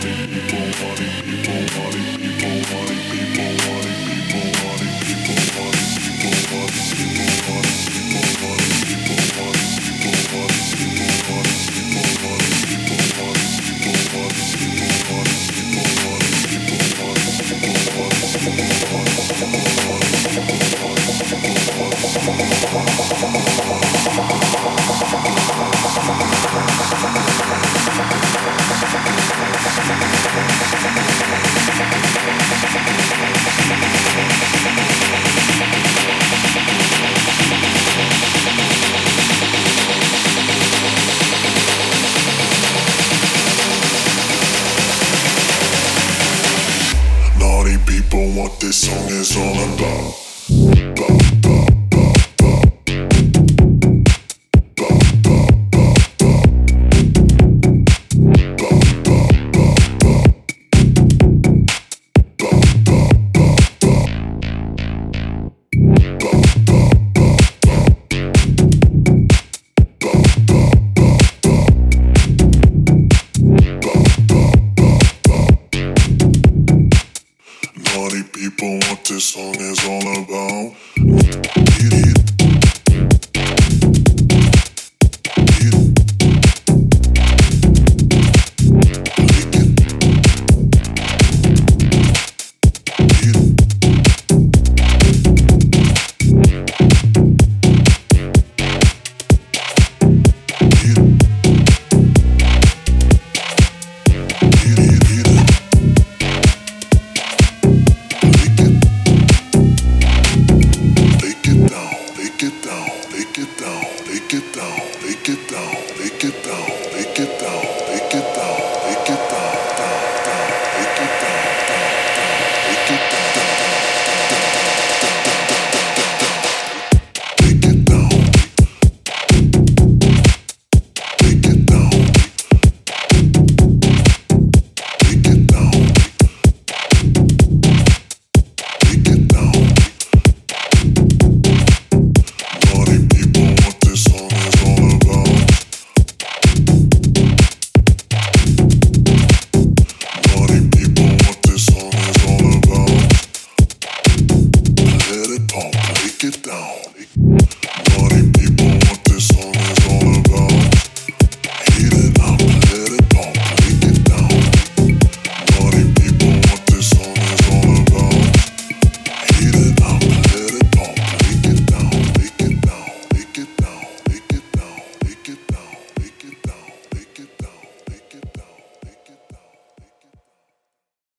party people, party people. People what this song is all about, about, Naughty people, what this song is all about. Take it down.